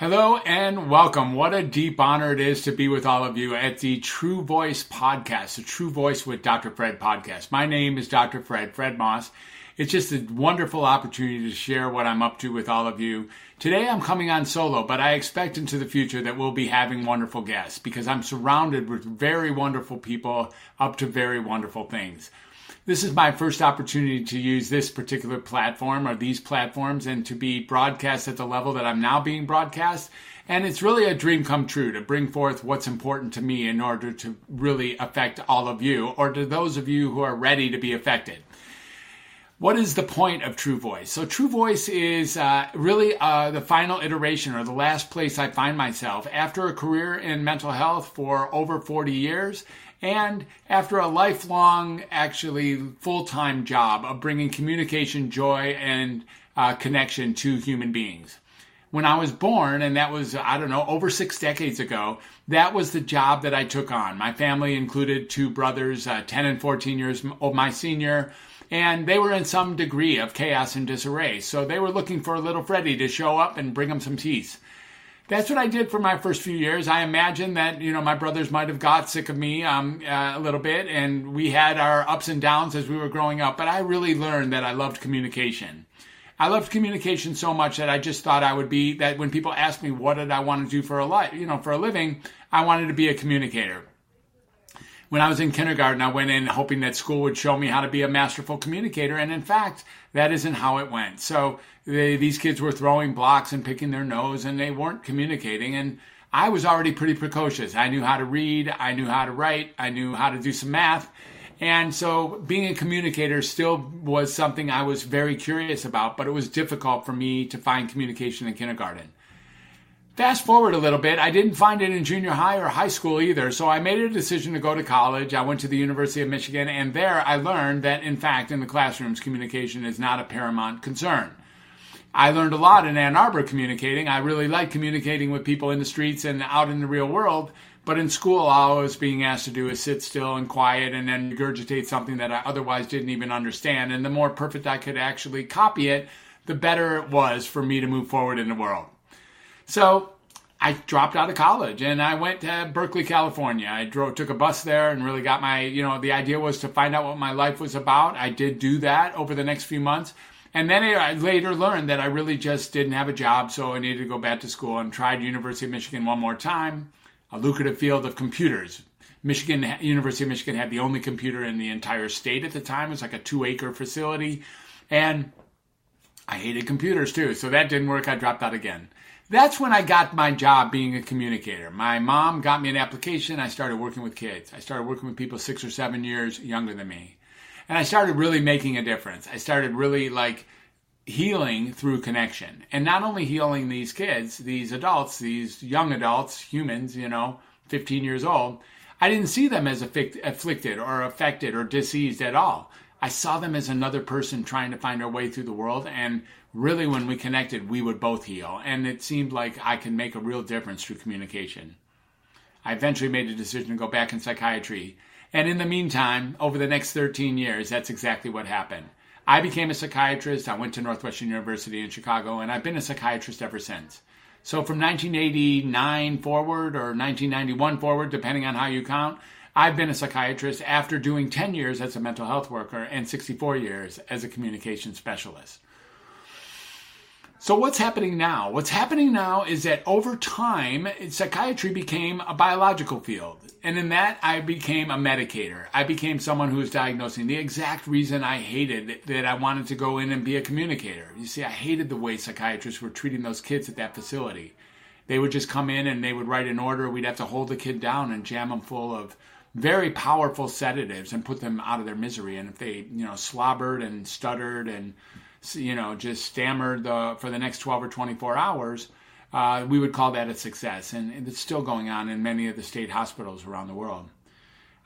Hello and welcome. What a deep honor it is to be with all of you at the True Voice podcast, the True Voice with Dr. Fred podcast. My name is Dr. Fred, Fred Moss. It's just a wonderful opportunity to share what I'm up to with all of you. Today I'm coming on solo, but I expect into the future that we'll be having wonderful guests because I'm surrounded with very wonderful people up to very wonderful things this is my first opportunity to use this particular platform or these platforms and to be broadcast at the level that I'm now being broadcast. And it's really a dream come true to bring forth what's important to me in order to really affect all of you or to those of you who are ready to be affected. What is the point of True Voice? So, True Voice is uh, really uh, the final iteration or the last place I find myself after a career in mental health for over 40 years and after a lifelong, actually full time job of bringing communication, joy, and uh, connection to human beings. When I was born, and that was, I don't know, over six decades ago, that was the job that I took on. My family included two brothers, uh, 10 and 14 years of my senior, and they were in some degree of chaos and disarray. So they were looking for a little Freddie to show up and bring them some peace that's what I did for my first few years. I imagine that you know my brothers might have got sick of me um, uh, a little bit, and we had our ups and downs as we were growing up. But I really learned that I loved communication. I loved communication so much that I just thought I would be that when people asked me what did I want to do for a life, you know, for a living, I wanted to be a communicator. When I was in kindergarten, I went in hoping that school would show me how to be a masterful communicator, and in fact, that isn't how it went. So they, these kids were throwing blocks and picking their nose, and they weren't communicating. And I was already pretty precocious. I knew how to read, I knew how to write, I knew how to do some math. And so being a communicator still was something I was very curious about, but it was difficult for me to find communication in kindergarten. Fast forward a little bit, I didn't find it in junior high or high school either, so I made a decision to go to college. I went to the University of Michigan, and there I learned that, in fact, in the classrooms, communication is not a paramount concern. I learned a lot in Ann Arbor communicating. I really like communicating with people in the streets and out in the real world. But in school, all I was being asked to do is sit still and quiet and then regurgitate something that I otherwise didn't even understand. And the more perfect I could actually copy it, the better it was for me to move forward in the world. So I dropped out of college and I went to Berkeley, California. I drove, took a bus there and really got my, you know, the idea was to find out what my life was about. I did do that over the next few months. And then I later learned that I really just didn't have a job, so I needed to go back to school and tried University of Michigan one more time, a lucrative field of computers. Michigan University of Michigan had the only computer in the entire state at the time. It was like a two acre facility, and I hated computers too, so that didn't work. I dropped out again. That's when I got my job being a communicator. My mom got me an application. I started working with kids. I started working with people six or seven years younger than me and I started really making a difference. I started really like healing through connection and not only healing these kids, these adults, these young adults, humans, you know, 15 years old. I didn't see them as afflicted or affected or diseased at all. I saw them as another person trying to find our way through the world. And really, when we connected, we would both heal. And it seemed like I could make a real difference through communication. I eventually made a decision to go back in psychiatry and in the meantime, over the next 13 years, that's exactly what happened. I became a psychiatrist. I went to Northwestern University in Chicago, and I've been a psychiatrist ever since. So from 1989 forward or 1991 forward, depending on how you count, I've been a psychiatrist after doing 10 years as a mental health worker and 64 years as a communication specialist. So, what's happening now? What's happening now is that over time, psychiatry became a biological field. And in that, I became a medicator. I became someone who was diagnosing the exact reason I hated that I wanted to go in and be a communicator. You see, I hated the way psychiatrists were treating those kids at that facility. They would just come in and they would write an order. We'd have to hold the kid down and jam them full of very powerful sedatives and put them out of their misery. And if they, you know, slobbered and stuttered and you know, just stammered the, for the next 12 or 24 hours, uh, we would call that a success. And it's still going on in many of the state hospitals around the world.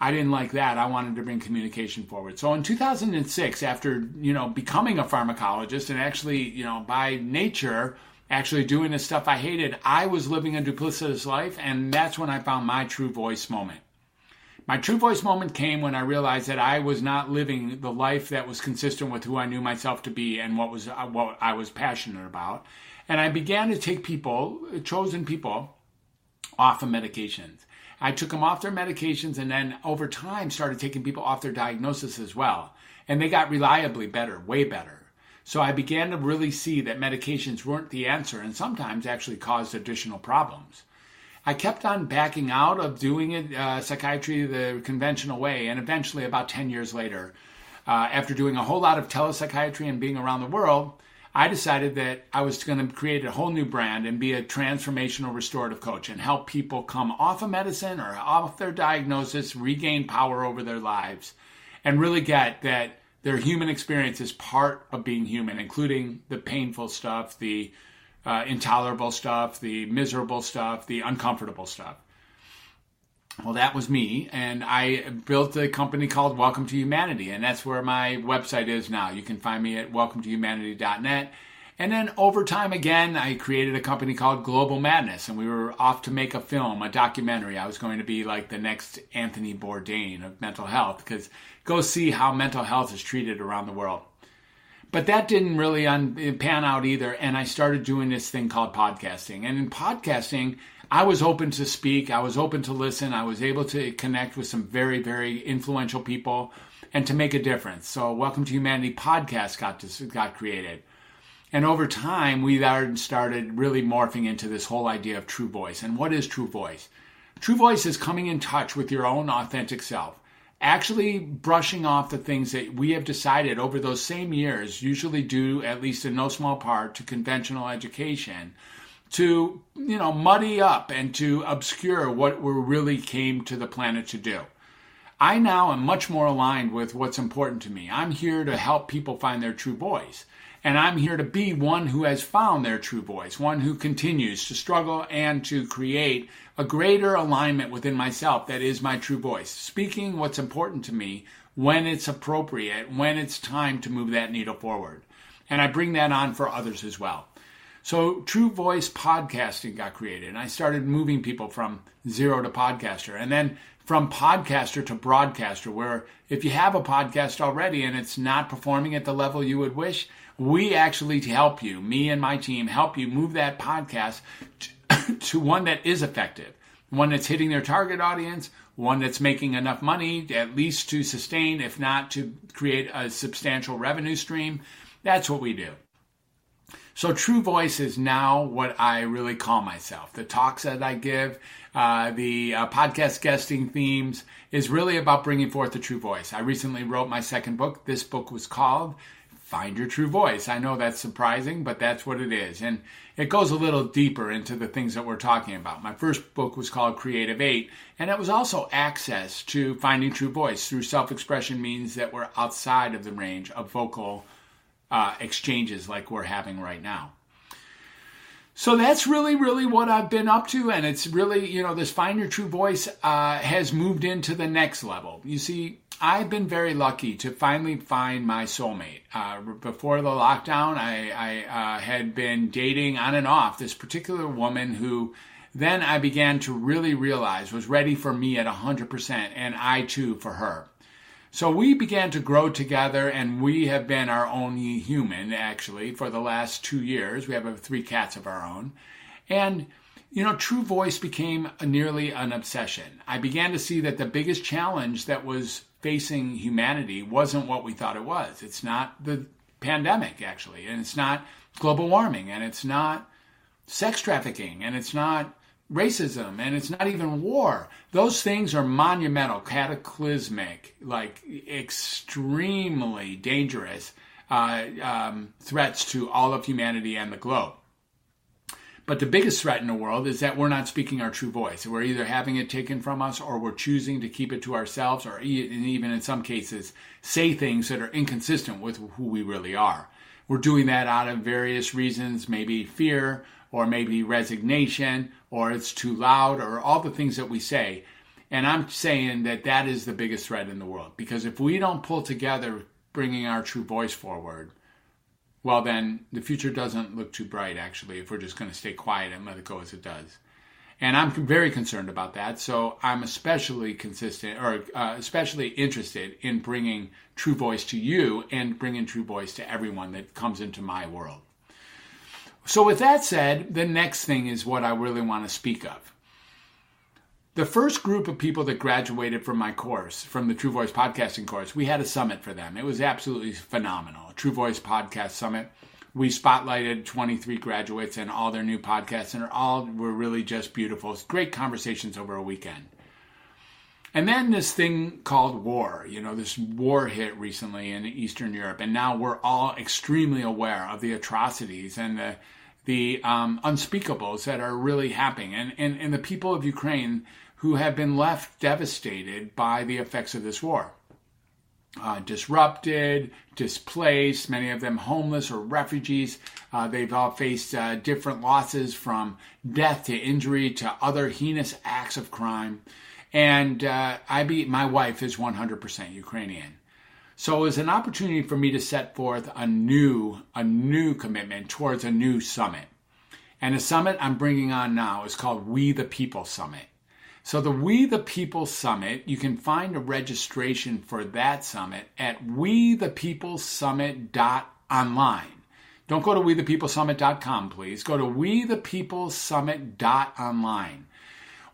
I didn't like that. I wanted to bring communication forward. So in 2006, after, you know, becoming a pharmacologist and actually, you know, by nature, actually doing the stuff I hated, I was living a duplicitous life. And that's when I found my true voice moment. My true voice moment came when I realized that I was not living the life that was consistent with who I knew myself to be and what was uh, what I was passionate about. And I began to take people, chosen people, off of medications. I took them off their medications and then over time started taking people off their diagnosis as well. And they got reliably better, way better. So I began to really see that medications weren't the answer and sometimes actually caused additional problems. I kept on backing out of doing it, uh, psychiatry the conventional way, and eventually, about 10 years later, uh, after doing a whole lot of telepsychiatry and being around the world, I decided that I was going to create a whole new brand and be a transformational restorative coach and help people come off of medicine or off their diagnosis, regain power over their lives, and really get that their human experience is part of being human, including the painful stuff, the uh, intolerable stuff, the miserable stuff, the uncomfortable stuff. Well, that was me, and I built a company called Welcome to Humanity, and that's where my website is now. You can find me at welcometohumanity.net. And then over time again, I created a company called Global Madness, and we were off to make a film, a documentary. I was going to be like the next Anthony Bourdain of mental health, because go see how mental health is treated around the world. But that didn't really un- pan out either, and I started doing this thing called podcasting. And in podcasting, I was open to speak, I was open to listen, I was able to connect with some very, very influential people and to make a difference. So, Welcome to Humanity podcast got to, got created. And over time, we started really morphing into this whole idea of true voice. And what is true voice? True voice is coming in touch with your own authentic self actually brushing off the things that we have decided over those same years, usually due at least in no small part to conventional education, to you know muddy up and to obscure what we really came to the planet to do. I now am much more aligned with what's important to me. I'm here to help people find their true voice. And I'm here to be one who has found their true voice, one who continues to struggle and to create a greater alignment within myself that is my true voice, speaking what's important to me when it's appropriate, when it's time to move that needle forward. And I bring that on for others as well. So True Voice podcasting got created, and I started moving people from zero to podcaster, and then from podcaster to broadcaster, where if you have a podcast already and it's not performing at the level you would wish, we actually help you, me and my team, help you move that podcast to, to one that is effective, one that's hitting their target audience, one that's making enough money at least to sustain, if not to create a substantial revenue stream. That's what we do. So, True Voice is now what I really call myself. The talks that I give, uh, the uh, podcast guesting themes is really about bringing forth the true voice. I recently wrote my second book. This book was called find your true voice. I know that's surprising, but that's what it is. And it goes a little deeper into the things that we're talking about. My first book was called Creative 8, and it was also access to finding true voice through self expression means that we're outside of the range of vocal uh, exchanges like we're having right now. So that's really, really what I've been up to. And it's really, you know, this Find Your True Voice uh, has moved into the next level. You see, I've been very lucky to finally find my soulmate. Uh, before the lockdown, I, I uh, had been dating on and off this particular woman who then I began to really realize was ready for me at 100%, and I too for her. So we began to grow together, and we have been our own human actually for the last two years. We have three cats of our own. And you know, True Voice became nearly an obsession. I began to see that the biggest challenge that was facing humanity wasn't what we thought it was. It's not the pandemic, actually, and it's not global warming, and it's not sex trafficking, and it's not racism, and it's not even war. Those things are monumental, cataclysmic, like extremely dangerous uh, um, threats to all of humanity and the globe. But the biggest threat in the world is that we're not speaking our true voice. We're either having it taken from us or we're choosing to keep it to ourselves or even in some cases say things that are inconsistent with who we really are. We're doing that out of various reasons, maybe fear or maybe resignation or it's too loud or all the things that we say. And I'm saying that that is the biggest threat in the world because if we don't pull together bringing our true voice forward, well, then the future doesn't look too bright, actually, if we're just going to stay quiet and let it go as it does. And I'm very concerned about that. So I'm especially consistent or uh, especially interested in bringing true voice to you and bringing true voice to everyone that comes into my world. So, with that said, the next thing is what I really want to speak of. The first group of people that graduated from my course, from the True Voice podcasting course, we had a summit for them. It was absolutely phenomenal. True Voice Podcast Summit. We spotlighted 23 graduates and all their new podcasts, and all were really just beautiful. Great conversations over a weekend. And then this thing called war, you know, this war hit recently in Eastern Europe, and now we're all extremely aware of the atrocities and the the um, unspeakables that are really happening, and, and and the people of Ukraine who have been left devastated by the effects of this war. Uh, disrupted, displaced, many of them homeless or refugees. Uh, they've all faced uh, different losses from death to injury to other heinous acts of crime. And uh, I be my wife is 100% Ukrainian. So it was an opportunity for me to set forth a new a new commitment towards a new summit. And the summit I'm bringing on now is called We the People Summit. So the We the People Summit, you can find a registration for that summit at wethepeoplesummit.online. Don't go to wethepeoplesummit.com, please. Go to wethepeoplesummit.online.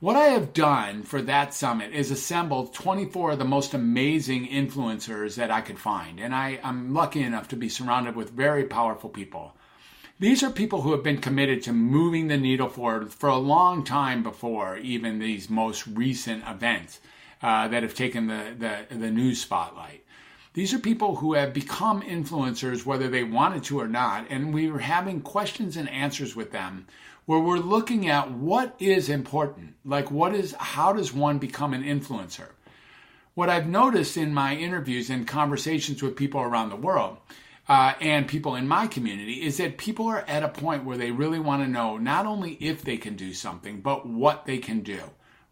What I have done for that summit is assembled 24 of the most amazing influencers that I could find. And I, am lucky enough to be surrounded with very powerful people. These are people who have been committed to moving the needle forward for a long time before even these most recent events uh, that have taken the, the, the news spotlight. These are people who have become influencers whether they wanted to or not, and we were having questions and answers with them where we're looking at what is important. Like, what is, how does one become an influencer? What I've noticed in my interviews and conversations with people around the world uh, and people in my community is that people are at a point where they really want to know not only if they can do something, but what they can do.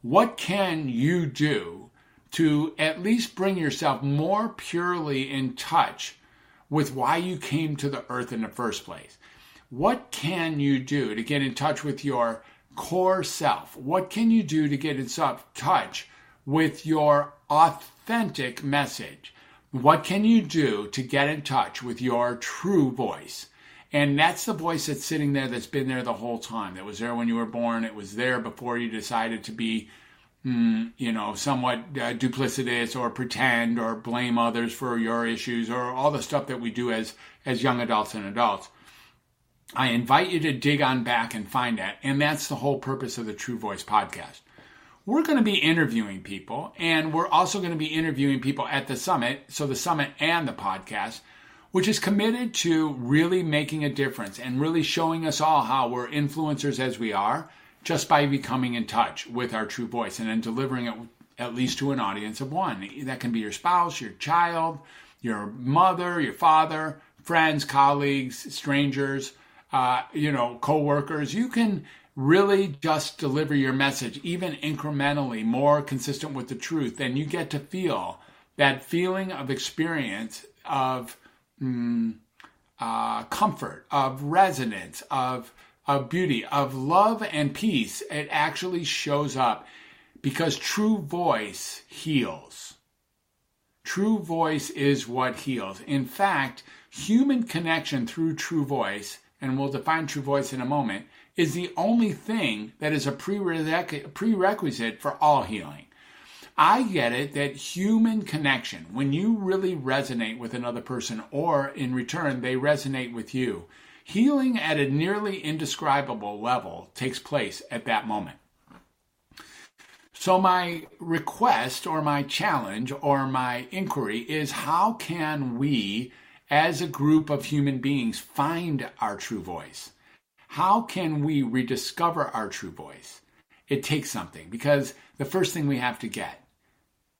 What can you do to at least bring yourself more purely in touch with why you came to the earth in the first place? What can you do to get in touch with your core self? What can you do to get in touch with your authentic message? What can you do to get in touch with your true voice? And that's the voice that's sitting there that's been there the whole time. That was there when you were born. It was there before you decided to be, mm, you know, somewhat uh, duplicitous or pretend or blame others for your issues or all the stuff that we do as as young adults and adults. I invite you to dig on back and find that. And that's the whole purpose of the True Voice podcast. We're going to be interviewing people, and we're also going to be interviewing people at the summit, so the summit and the podcast, which is committed to really making a difference and really showing us all how we're influencers as we are just by becoming in touch with our true voice and then delivering it at least to an audience of one. That can be your spouse, your child, your mother, your father, friends, colleagues, strangers uh, you know, coworkers, you can really just deliver your message even incrementally more consistent with the truth, and you get to feel that feeling of experience of mm, uh, comfort, of resonance, of of beauty, of love and peace. It actually shows up because true voice heals. True voice is what heals. In fact, human connection through true voice and we'll define true voice in a moment, is the only thing that is a prerequisite for all healing. I get it that human connection, when you really resonate with another person or in return they resonate with you, healing at a nearly indescribable level takes place at that moment. So, my request or my challenge or my inquiry is how can we as a group of human beings find our true voice? How can we rediscover our true voice? It takes something because the first thing we have to get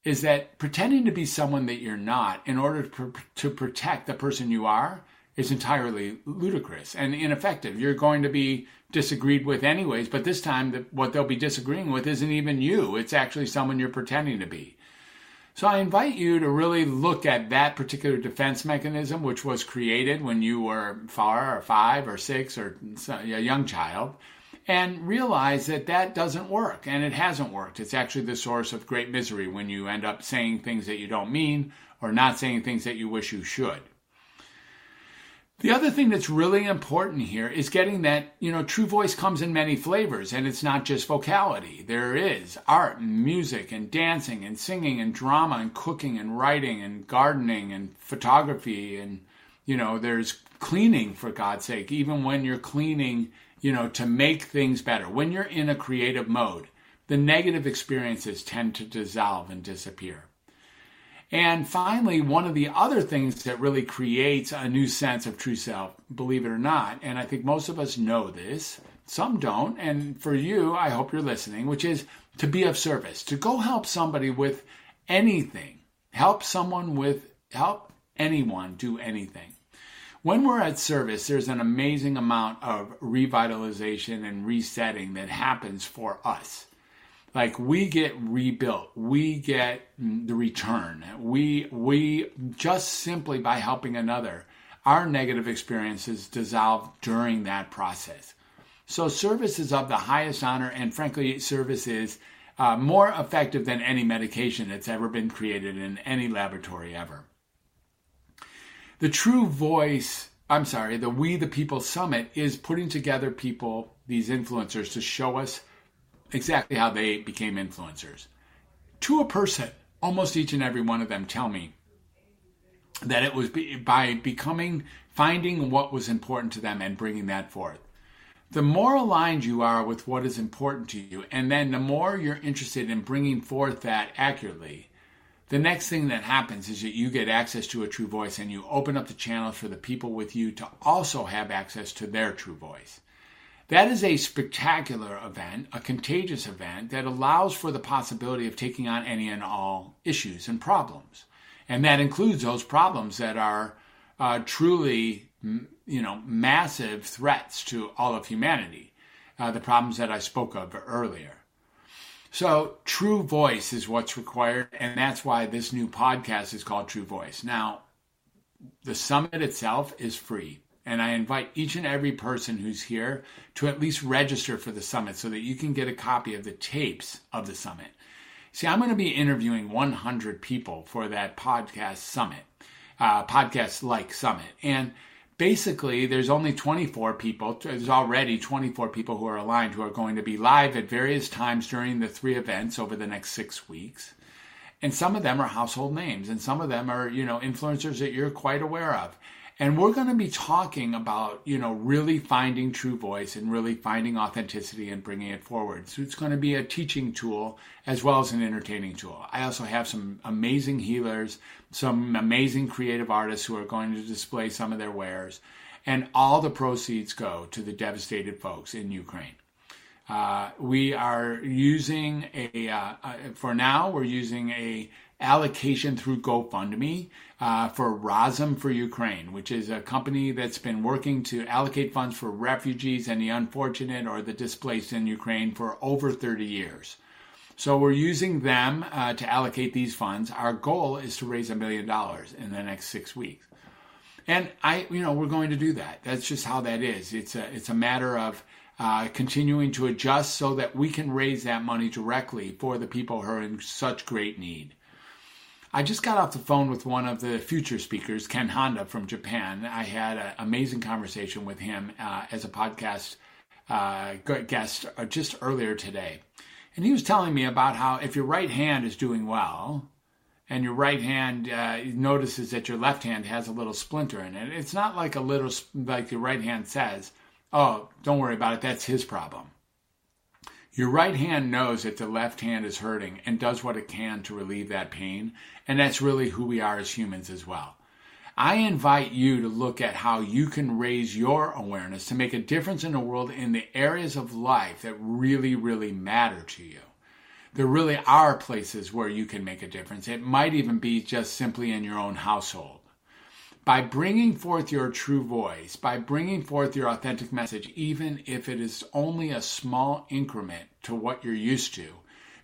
is that pretending to be someone that you're not in order to, to protect the person you are is entirely ludicrous and ineffective. You're going to be disagreed with anyways, but this time what they'll be disagreeing with isn't even you. It's actually someone you're pretending to be. So I invite you to really look at that particular defense mechanism, which was created when you were four or five or six or a young child, and realize that that doesn't work and it hasn't worked. It's actually the source of great misery when you end up saying things that you don't mean or not saying things that you wish you should. The other thing that's really important here is getting that, you know, true voice comes in many flavors and it's not just vocality. There is art and music and dancing and singing and drama and cooking and writing and gardening and photography and, you know, there's cleaning for God's sake, even when you're cleaning, you know, to make things better. When you're in a creative mode, the negative experiences tend to dissolve and disappear. And finally, one of the other things that really creates a new sense of true self, believe it or not, and I think most of us know this, some don't, and for you, I hope you're listening, which is to be of service, to go help somebody with anything, help someone with, help anyone do anything. When we're at service, there's an amazing amount of revitalization and resetting that happens for us like we get rebuilt. We get the return. We we just simply by helping another our negative experiences dissolve during that process. So service is of the highest honor and frankly service is uh, more effective than any medication that's ever been created in any laboratory ever. The true voice i'm sorry the we the people summit is putting together people these influencers to show us exactly how they became influencers. To a person, almost each and every one of them tell me that it was by becoming, finding what was important to them and bringing that forth. The more aligned you are with what is important to you, and then the more you're interested in bringing forth that accurately, the next thing that happens is that you get access to a true voice and you open up the channels for the people with you to also have access to their true voice. That is a spectacular event, a contagious event that allows for the possibility of taking on any and all issues and problems. And that includes those problems that are uh, truly, you know, massive threats to all of humanity, uh, the problems that I spoke of earlier. So, true voice is what's required, and that's why this new podcast is called True Voice. Now, the summit itself is free. And I invite each and every person who's here to at least register for the summit so that you can get a copy of the tapes of the summit. See, I'm going to be interviewing 100 people for that podcast summit, uh, podcast like summit. And basically, there's only 24 people. There's already 24 people who are aligned who are going to be live at various times during the three events over the next six weeks. And some of them are household names, and some of them are, you know, influencers that you're quite aware of. And we're going to be talking about, you know, really finding true voice and really finding authenticity and bringing it forward. So it's going to be a teaching tool as well as an entertaining tool. I also have some amazing healers, some amazing creative artists who are going to display some of their wares. And all the proceeds go to the devastated folks in Ukraine. Uh, we are using a, uh, uh, for now, we're using a allocation through GoFundMe uh, for Razom for Ukraine, which is a company that's been working to allocate funds for refugees and the unfortunate or the displaced in Ukraine for over 30 years. So we're using them uh, to allocate these funds. Our goal is to raise a million dollars in the next six weeks. And I, you know, we're going to do that. That's just how that is. It's a, it's a matter of uh, continuing to adjust so that we can raise that money directly for the people who are in such great need. I just got off the phone with one of the future speakers, Ken Honda from Japan. I had an amazing conversation with him uh, as a podcast uh, guest uh, just earlier today. And he was telling me about how if your right hand is doing well, and your right hand uh, notices that your left hand has a little splinter in it, it's not like a little, like your right hand says, oh, don't worry about it, that's his problem. Your right hand knows that the left hand is hurting and does what it can to relieve that pain, and that's really who we are as humans as well. I invite you to look at how you can raise your awareness to make a difference in the world in the areas of life that really, really matter to you. There really are places where you can make a difference. It might even be just simply in your own household by bringing forth your true voice, by bringing forth your authentic message, even if it is only a small increment to what you're used to,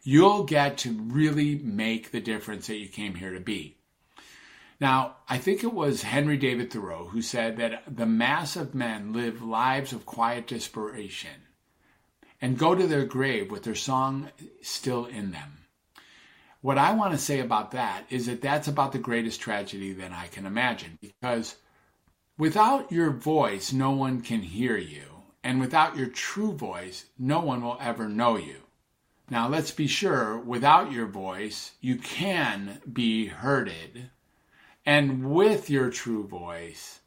you'll get to really make the difference that you came here to be. Now, I think it was Henry David Thoreau who said that the mass of men live lives of quiet desperation and go to their grave with their song still in them. What I want to say about that is that that's about the greatest tragedy that I can imagine because Without your voice, no one can hear you. And without your true voice, no one will ever know you. Now, let's be sure, without your voice, you can be hearded. And with your true voice,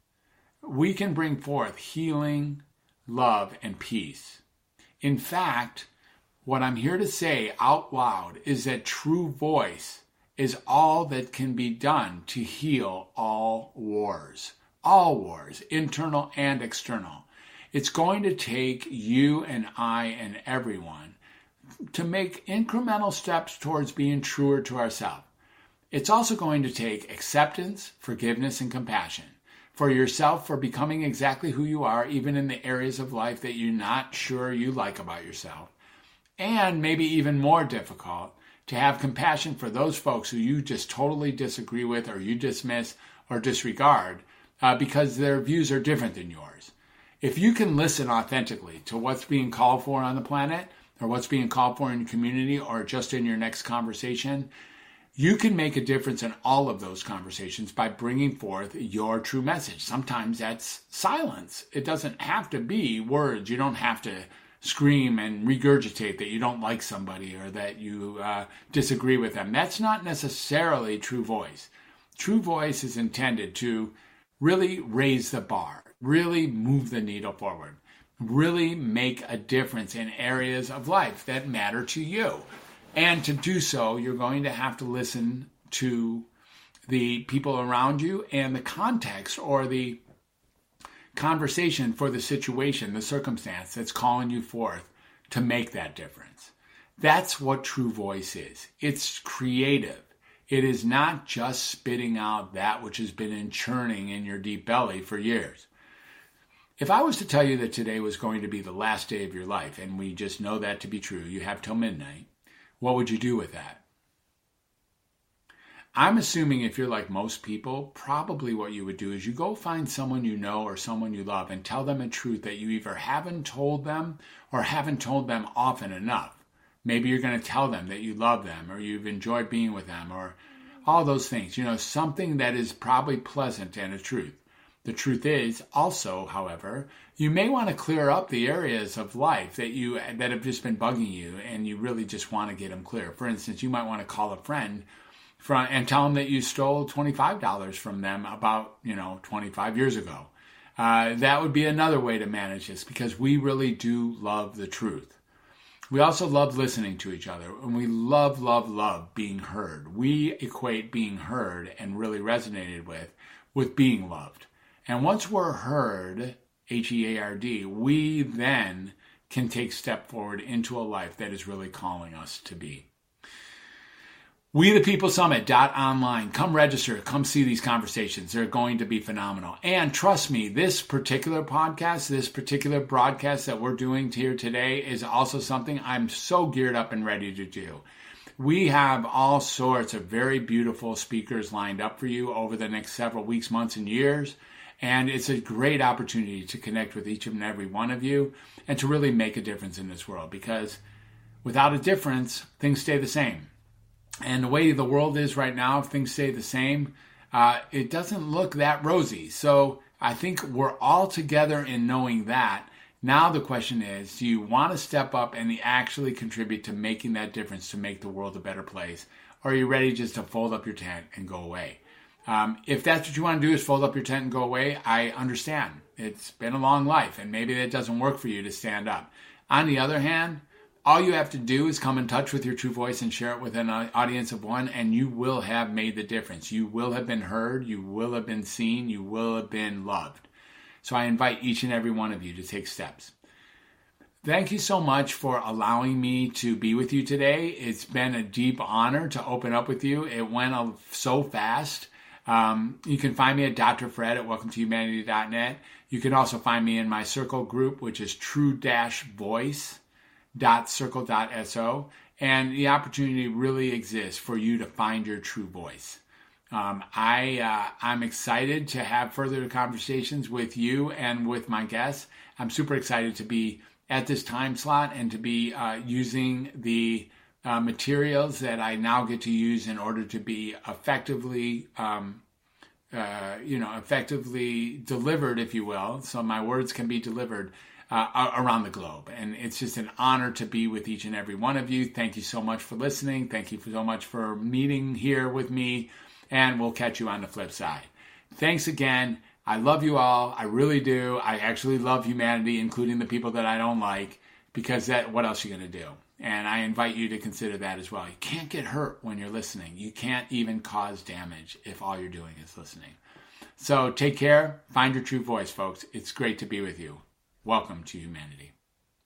we can bring forth healing, love, and peace. In fact, what I'm here to say out loud is that true voice is all that can be done to heal all wars. All wars, internal and external. It's going to take you and I and everyone to make incremental steps towards being truer to ourselves. It's also going to take acceptance, forgiveness, and compassion for yourself for becoming exactly who you are, even in the areas of life that you're not sure you like about yourself. And maybe even more difficult, to have compassion for those folks who you just totally disagree with or you dismiss or disregard uh, because their views are different than yours. If you can listen authentically to what's being called for on the planet or what's being called for in your community or just in your next conversation, you can make a difference in all of those conversations by bringing forth your true message. Sometimes that's silence. It doesn't have to be words. You don't have to scream and regurgitate that you don't like somebody or that you uh, disagree with them. That's not necessarily true voice. True voice is intended to really raise the bar, really move the needle forward, really make a difference in areas of life that matter to you. And to do so, you're going to have to listen to the people around you and the context or the conversation for the situation, the circumstance that's calling you forth to make that difference. That's what true voice is. It's creative. It is not just spitting out that which has been in churning in your deep belly for years. If I was to tell you that today was going to be the last day of your life, and we just know that to be true, you have till midnight, what would you do with that? I'm assuming if you're like most people, probably what you would do is you go find someone you know or someone you love and tell them a truth that you either haven't told them or haven't told them often enough. Maybe you're going to tell them that you love them or you've enjoyed being with them or all those things. You know, something that is probably pleasant and a truth. The truth is also, however, you may want to clear up the areas of life that you that have just been bugging you and you really just want to get them clear. For instance, you might want to call a friend from and tell them that you stole $25 from them about, you know, 25 years ago. Uh, that would be another way to manage this because we really do love the truth. We also love listening to each other and we love, love, love being heard. We equate being heard and really resonated with with being loved. And once we're heard, H E A R D, we then can take step forward into a life that is really calling us to be. We the People Summit online. Come register. Come see these conversations. They're going to be phenomenal. And trust me, this particular podcast, this particular broadcast that we're doing here today is also something I'm so geared up and ready to do. We have all sorts of very beautiful speakers lined up for you over the next several weeks, months, and years. And it's a great opportunity to connect with each and every one of you and to really make a difference in this world because without a difference, things stay the same. And the way the world is right now, if things stay the same, uh, it doesn't look that rosy. So I think we're all together in knowing that. Now the question is, do you want to step up and actually contribute to making that difference to make the world a better place? Or are you ready just to fold up your tent and go away? Um, if that's what you want to do is fold up your tent and go away, I understand. It's been a long life and maybe that doesn't work for you to stand up. On the other hand, all you have to do is come in touch with your true voice and share it with an audience of one, and you will have made the difference. You will have been heard, you will have been seen, you will have been loved. So I invite each and every one of you to take steps. Thank you so much for allowing me to be with you today. It's been a deep honor to open up with you. It went so fast. Um, you can find me at Dr. Fred at welcometohumanity.net. You can also find me in my circle group, which is true-voice.circle.so. And the opportunity really exists for you to find your true voice. Um, I uh, I'm excited to have further conversations with you and with my guests. I'm super excited to be at this time slot and to be uh, using the uh, materials that I now get to use in order to be effectively um, uh, you know, effectively delivered, if you will. So my words can be delivered uh, around the globe. And it's just an honor to be with each and every one of you. Thank you so much for listening. Thank you so much for meeting here with me. And we'll catch you on the flip side. Thanks again. I love you all. I really do. I actually love humanity, including the people that I don't like, because that what else are you going to do? And I invite you to consider that as well. You can't get hurt when you're listening. You can't even cause damage if all you're doing is listening. So take care. Find your true voice, folks. It's great to be with you. Welcome to humanity.